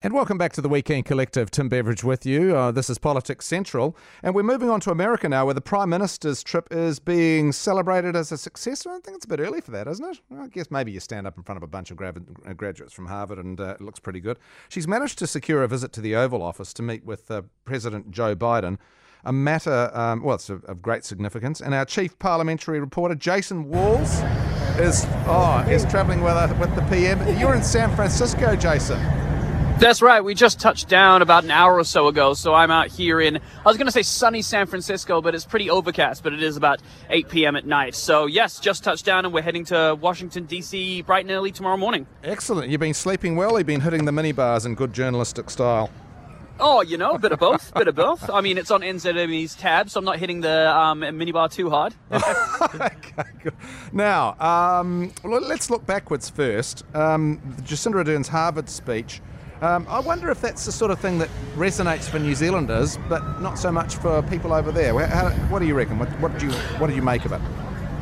And welcome back to the Weekend Collective. Tim Beveridge with you. Uh, this is Politics Central. And we're moving on to America now, where the Prime Minister's trip is being celebrated as a success. I think it's a bit early for that, isn't it? Well, I guess maybe you stand up in front of a bunch of gra- graduates from Harvard and uh, it looks pretty good. She's managed to secure a visit to the Oval Office to meet with uh, President Joe Biden. A matter, um, well, it's of, of great significance. And our chief parliamentary reporter, Jason Walls, is oh is travelling with, uh, with the PM. You're in San Francisco, Jason. That's right. We just touched down about an hour or so ago. So I'm out here in, I was going to say sunny San Francisco, but it's pretty overcast, but it is about 8 p.m. at night. So yes, just touched down and we're heading to Washington, D.C. bright and early tomorrow morning. Excellent. You've been sleeping well. You've been hitting the minibars in good journalistic style. Oh, you know, a bit of both, bit of both. I mean, it's on NZME's tab, so I'm not hitting the um, minibar too hard. okay, good. Now, um, well, let's look backwards first. Um, Jacinda Ardern's Harvard speech um, I wonder if that's the sort of thing that resonates for New Zealanders, but not so much for people over there. How, what do you reckon? What, what, did you What did you make of it?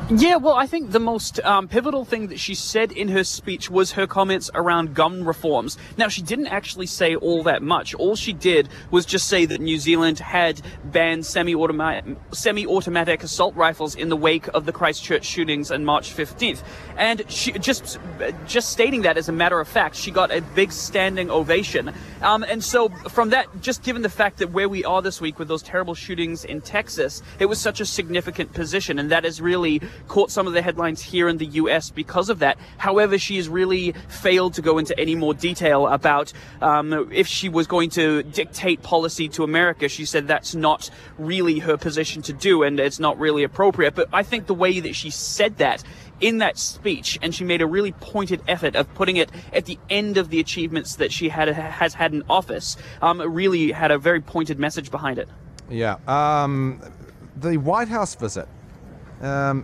Yeah, well, I think the most um, pivotal thing that she said in her speech was her comments around gun reforms. Now, she didn't actually say all that much. All she did was just say that New Zealand had banned semi-automatic, semi-automatic assault rifles in the wake of the Christchurch shootings on March 15th. And she just just stating that as a matter of fact, she got a big standing ovation. Um, and so from that, just given the fact that where we are this week with those terrible shootings in Texas, it was such a significant position, and that is really caught some of the headlines here in the US because of that. However, she has really failed to go into any more detail about um, if she was going to dictate policy to America. She said that's not really her position to do and it's not really appropriate. But I think the way that she said that in that speech, and she made a really pointed effort of putting it at the end of the achievements that she had has had in office. Um, really had a very pointed message behind it. Yeah. Um, the White House visit um,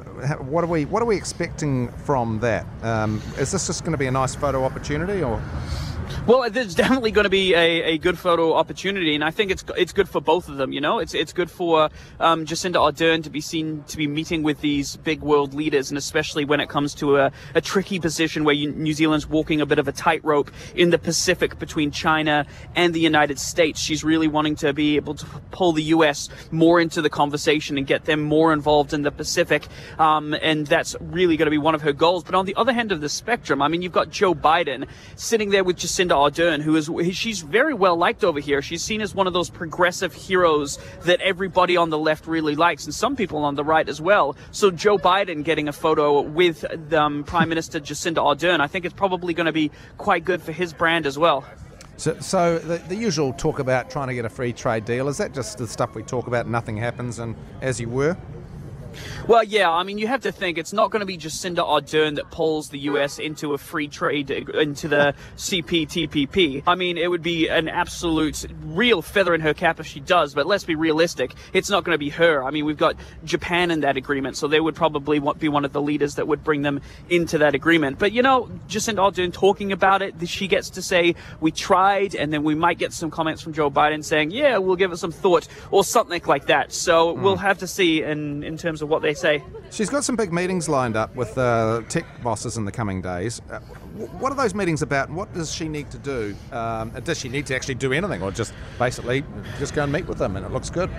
what are we What are we expecting from that? Um, is this just going to be a nice photo opportunity, or? Well, there's definitely going to be a, a good photo opportunity, and I think it's it's good for both of them. You know, it's it's good for um, Jacinda Ardern to be seen to be meeting with these big world leaders, and especially when it comes to a, a tricky position where you, New Zealand's walking a bit of a tightrope in the Pacific between China and the United States. She's really wanting to be able to pull the U.S. more into the conversation and get them more involved in the Pacific, um, and that's really going to be one of her goals. But on the other hand of the spectrum, I mean, you've got Joe Biden sitting there with Jacinda Ardern, who is she's very well liked over here. She's seen as one of those progressive heroes that everybody on the left really likes, and some people on the right as well. So Joe Biden getting a photo with um, Prime Minister Jacinda Ardern, I think it's probably going to be quite good for his brand as well. So, so the, the, usual talk about trying to get a free trade deal is that just the stuff we talk about? Nothing happens, and as you were. Well, yeah, I mean, you have to think it's not going to be Jacinda Ardern that pulls the U.S. into a free trade, into the CPTPP. I mean, it would be an absolute real feather in her cap if she does, but let's be realistic. It's not going to be her. I mean, we've got Japan in that agreement, so they would probably be one of the leaders that would bring them into that agreement. But, you know, Jacinda Ardern talking about it, she gets to say, we tried, and then we might get some comments from Joe Biden saying, yeah, we'll give it some thought, or something like that. So mm. we'll have to see in, in terms of what they say. She's got some big meetings lined up with uh, tech bosses in the coming days. Uh, what are those meetings about, and what does she need to do? Um, does she need to actually do anything, or just basically just go and meet with them, and it looks good?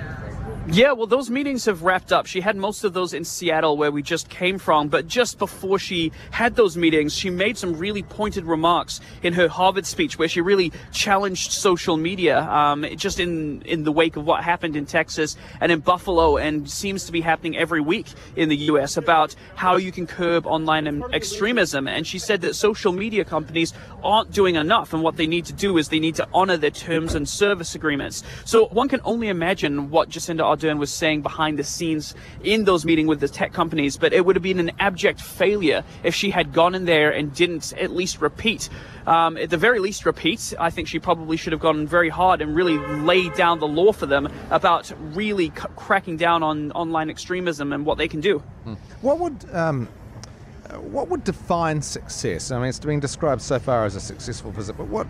Yeah, well, those meetings have wrapped up. She had most of those in Seattle, where we just came from. But just before she had those meetings, she made some really pointed remarks in her Harvard speech, where she really challenged social media, um, just in in the wake of what happened in Texas and in Buffalo, and seems to be happening every week in the U.S. about how you can curb online extremism. And she said that social media companies aren't doing enough, and what they need to do is they need to honor their terms and service agreements. So one can only imagine what Jacinda Ardern was saying behind the scenes in those meetings with the tech companies, but it would have been an abject failure if she had gone in there and didn't at least repeat. Um, at the very least, repeat. I think she probably should have gone very hard and really laid down the law for them about really c- cracking down on online extremism and what they can do. Hmm. What would um what would define success? I mean, it's been described so far as a successful visit, but what,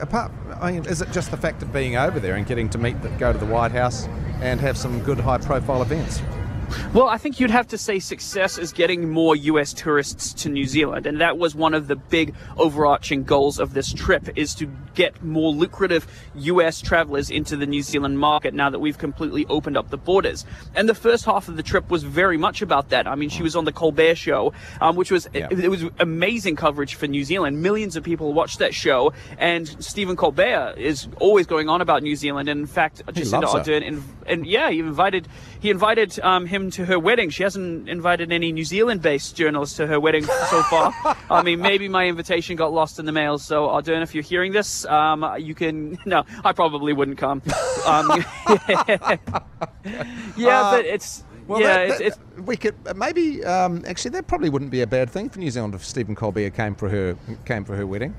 apart? I mean, is it just the fact of being over there and getting to meet, the, go to the White House, and have some good high-profile events? Well, I think you'd have to say success is getting more US tourists to New Zealand. And that was one of the big overarching goals of this trip is to get more lucrative US travelers into the New Zealand market now that we've completely opened up the borders. And the first half of the trip was very much about that. I mean, she was on the Colbert show, um, which was, yeah. it, it, was amazing coverage for New Zealand. Millions of people watched that show. And Stephen Colbert is always going on about New Zealand. And in fact, Jacinda Ardern, and, and yeah, he invited, he invited um, him to her wedding. She hasn't invited any New Zealand-based journalists to her wedding so far. I mean, maybe my invitation got lost in the mail. So Ardern, if you're hearing this, um, you can. No, I probably wouldn't come. Um, yeah, uh, but it's. Well, yeah, that, that, it's, it's, we could maybe um, actually that probably wouldn't be a bad thing for New Zealand if Stephen Colbert came for her came for her wedding.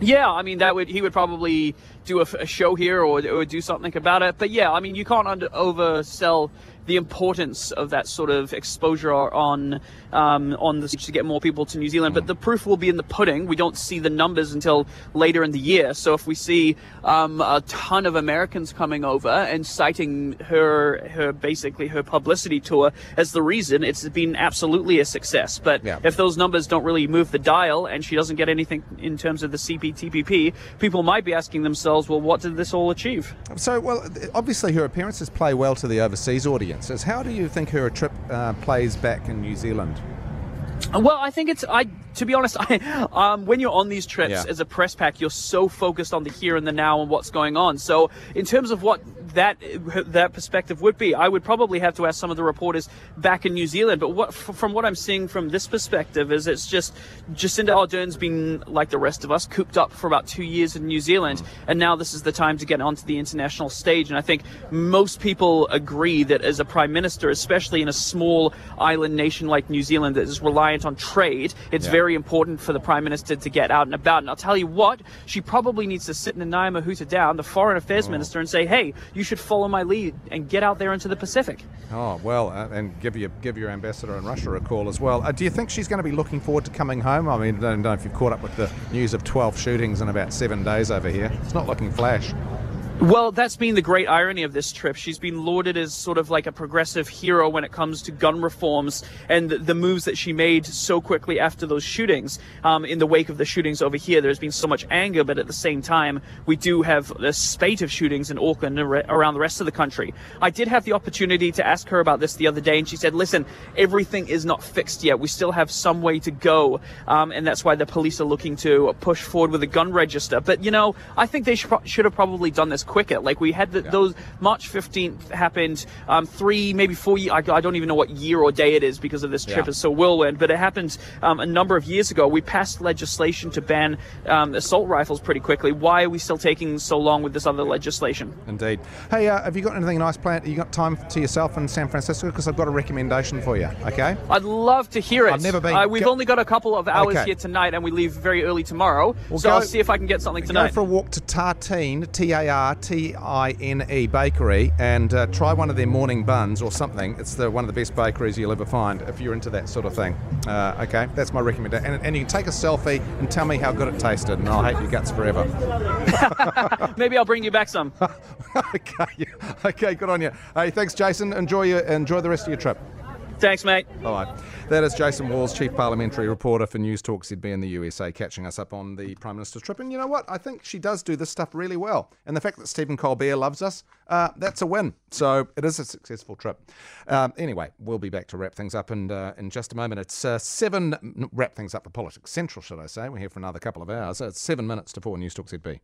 Yeah, I mean that would he would probably do a, a show here or, or, do something about it. But yeah, I mean you can't under, oversell the importance of that sort of exposure on um, on the to get more people to New Zealand. But the proof will be in the pudding. We don't see the numbers until later in the year. So if we see um, a ton of Americans coming over and citing her her basically her publicity tour as the reason, it's been absolutely a success. But yeah. if those numbers don't really move the dial and she doesn't get anything in terms of the CPTPP, people might be asking themselves, well, what did this all achieve? So, well, obviously her appearances play well to the overseas audiences. How do you think her trip uh, plays back in New Zealand? Well, I think it's I. To be honest, I, um, when you're on these trips yeah. as a press pack, you're so focused on the here and the now and what's going on. So, in terms of what that that perspective would be. I would probably have to ask some of the reporters back in New Zealand. But what from what I'm seeing from this perspective is it's just Jacinda Ardern's been like the rest of us, cooped up for about two years in New Zealand, mm. and now this is the time to get onto the international stage. And I think most people agree that as a prime minister, especially in a small island nation like New Zealand that is reliant on trade, it's yeah. very important for the prime minister to get out and about. And I'll tell you what, she probably needs to sit Nanaia Mahuta down, the foreign affairs oh. minister, and say, hey, you should follow my lead and get out there into the Pacific. Oh well, uh, and give your give your ambassador in Russia a call as well. Uh, do you think she's going to be looking forward to coming home? I mean, I don't know if you've caught up with the news of 12 shootings in about seven days over here. It's not looking flash. Well, that's been the great irony of this trip. She's been lauded as sort of like a progressive hero when it comes to gun reforms and the, moves that she made so quickly after those shootings. Um, in the wake of the shootings over here, there's been so much anger, but at the same time, we do have a spate of shootings in Auckland and around the rest of the country. I did have the opportunity to ask her about this the other day, and she said, listen, everything is not fixed yet. We still have some way to go, um, and that's why the police are looking to push forward with a gun register. But, you know, I think they should, should have probably done this quicker. Like we had the, yeah. those March 15th happened um, three, maybe four years. I, I, don't even know what year or day it is because of this trip yeah. is so whirlwind, but it happened um, a number of years ago. We passed legislation to ban um, assault rifles pretty quickly. Why are we still taking so long with this other legislation? Indeed. Hey, uh, have you got anything nice planned? You got time to yourself in San Francisco? Because I've got a recommendation for you. Okay. I'd love to hear it. I've never been. Uh, we've go- only got a couple of hours okay. here tonight, and we leave very early tomorrow. Well, so go, I'll see if I can get something tonight. Go for a walk to Tartine, T A R T I N E Bakery and uh, try one of their morning buns or something. It's the, one of the best bakeries you'll ever find if you're into that sort of thing. Uh, okay, that's my recommendation. And, and, you can take a selfie and tell me how good it tasted, and I'll hate your guts forever. Maybe I'll bring you back some. okay, okay, good on you. Hey, thanks, Jason. Enjoy your enjoy the rest of your trip. Thanks, mate. All right. That is Jason Walls, Chief Parliamentary Reporter for News Talk ZB in the USA, catching us up on the Prime Minister's trip. And you know what? I think she does do this stuff really well. And the fact that Stephen Colbert loves us, uh, that's a win. So it is a successful trip. Um, anyway, we'll be back to wrap things up in, uh, in just a moment. It's uh, seven, wrap things up for Politics Central, should I say. We're here for another couple of hours. It's seven minutes to four News Talk ZB.